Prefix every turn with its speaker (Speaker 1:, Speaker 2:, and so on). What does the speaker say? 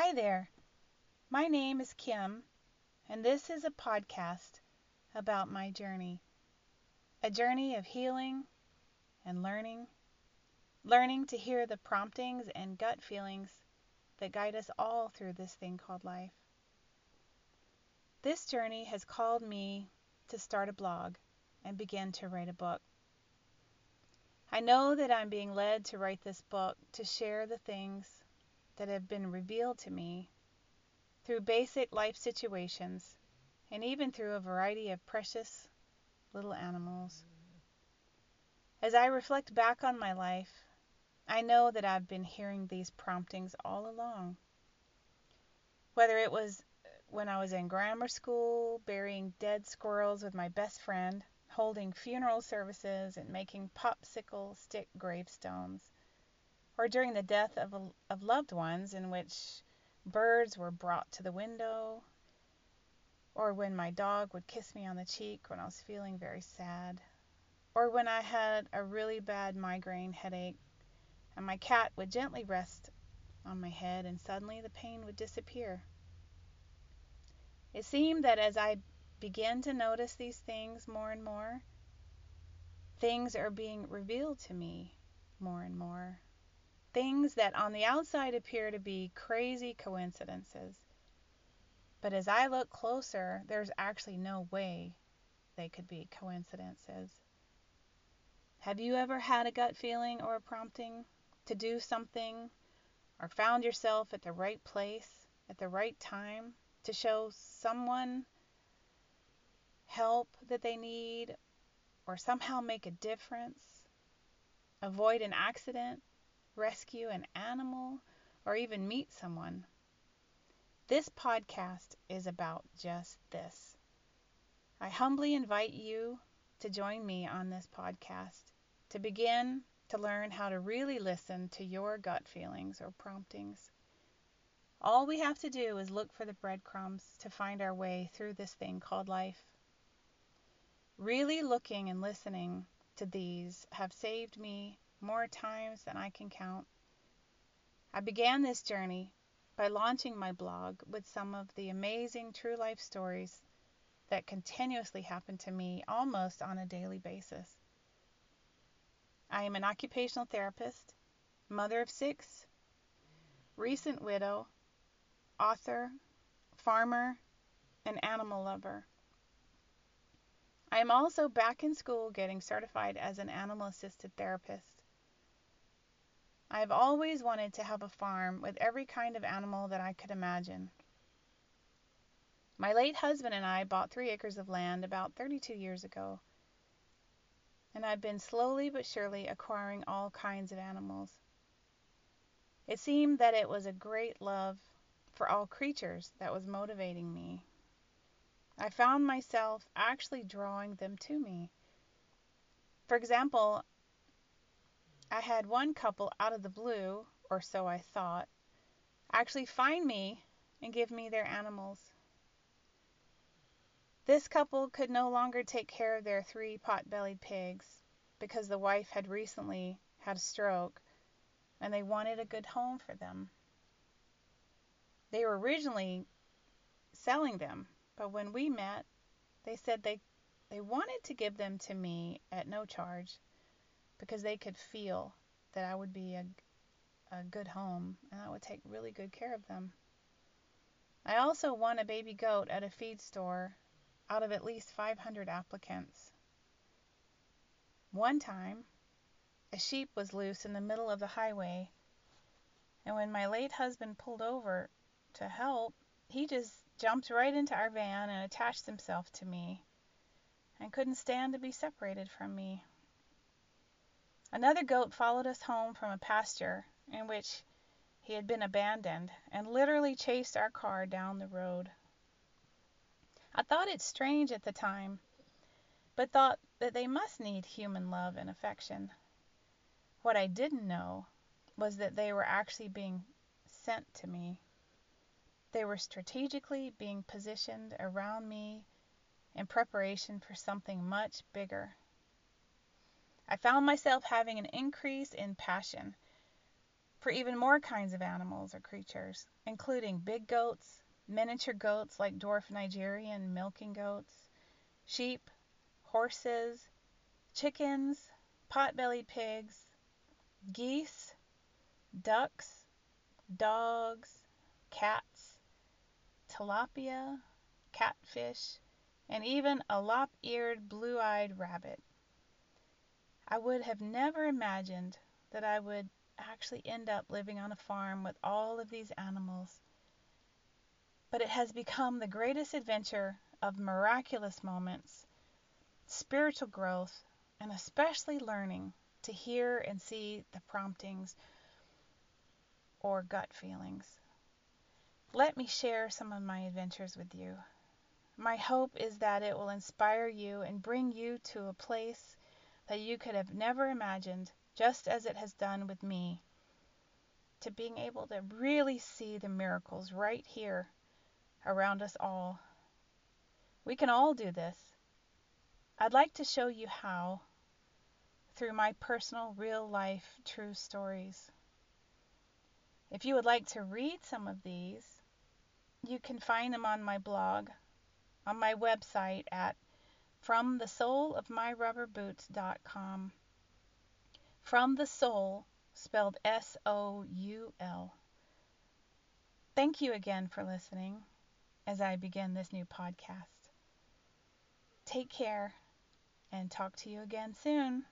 Speaker 1: Hi there. My name is Kim, and this is a podcast about my journey. A journey of healing and learning, learning to hear the promptings and gut feelings that guide us all through this thing called life. This journey has called me to start a blog and begin to write a book. I know that I'm being led to write this book to share the things that have been revealed to me through basic life situations and even through a variety of precious little animals. As I reflect back on my life, I know that I've been hearing these promptings all along. Whether it was when I was in grammar school, burying dead squirrels with my best friend, holding funeral services and making popsicle stick gravestones, or during the death of, of loved ones in which birds were brought to the window, or when my dog would kiss me on the cheek when I was feeling very sad, or when I had a really bad migraine headache and my cat would gently rest on my head and suddenly the pain would disappear. It seemed that as I began to notice these things more and more, things are being revealed to me more and more. Things that on the outside appear to be crazy coincidences. But as I look closer, there's actually no way they could be coincidences. Have you ever had a gut feeling or a prompting to do something or found yourself at the right place at the right time to show someone help that they need or somehow make a difference, avoid an accident, rescue an animal, or even meet someone. This podcast is about just this. I humbly invite you to join me on this podcast to begin to learn how to really listen to your gut feelings or promptings. All we have to do is look for the breadcrumbs to find our way through this thing called life. Really looking and listening to these have saved me more times than I can count. I began this journey by launching my blog with some of the amazing true life stories that continuously happen to me almost on a daily basis. I am an occupational therapist, mother of six, recent widow, author, farmer, and animal lover. I am also back in school getting certified as an animal assisted therapist. I have always wanted to have a farm with every kind of animal that I could imagine. My late husband and I bought three acres of land about 32 years ago, and I've been slowly but surely acquiring all kinds of animals. It seemed that it was a great love for all creatures that was motivating me. I found myself actually drawing them to me. For example, I had one couple out of the blue, or so I thought, actually find me and give me their animals. This couple could no longer take care of their three pot bellied pigs because the wife had recently had a stroke and they wanted a good home for them. They were originally selling them but when we met, they said they they wanted to give them to me at no charge because they could feel that I would be a, a good home and I would take really good care of them. I also won a baby goat at a feed store out of at least 500 applicants. One time, a sheep was loose in the middle of the highway, and when my late husband pulled over to help, he just jumped right into our van and attached himself to me and couldn't stand to be separated from me. Another goat followed us home from a pasture in which he had been abandoned and literally chased our car down the road. I thought it strange at the time, but thought that they must need human love and affection. What I didn't know was that they were actually being sent to me. They were strategically being positioned around me in preparation for something much bigger. I found myself having an increase in passion for even more kinds of animals or creatures, including big goats, miniature goats like dwarf Nigerian milking goats, sheep, horses, chickens, pot-bellied pigs, geese, ducks, dogs, cats, tilapia, catfish, and even a lop-eared blue-eyed rabbit. I would have never imagined that I would actually end up living on a farm with all of these animals. But it has become the greatest adventure of miraculous moments, spiritual growth, and especially learning to hear and see the promptings or gut feelings. Let me share some of my adventures with you. My hope is that it will inspire you and bring you to a place that you could have never imagined, just as it has done with me, to being able to really see the miracles right here around us all. We can all do this. I'd like to show you how through my personal, real life, true stories. If you would like to read some of these, you can find them on my blog, on my website at fromthesoulofmyrubberboots.com. From the soul, spelled S O U L. Thank you again for listening as I begin this new podcast. Take care and talk to you again soon.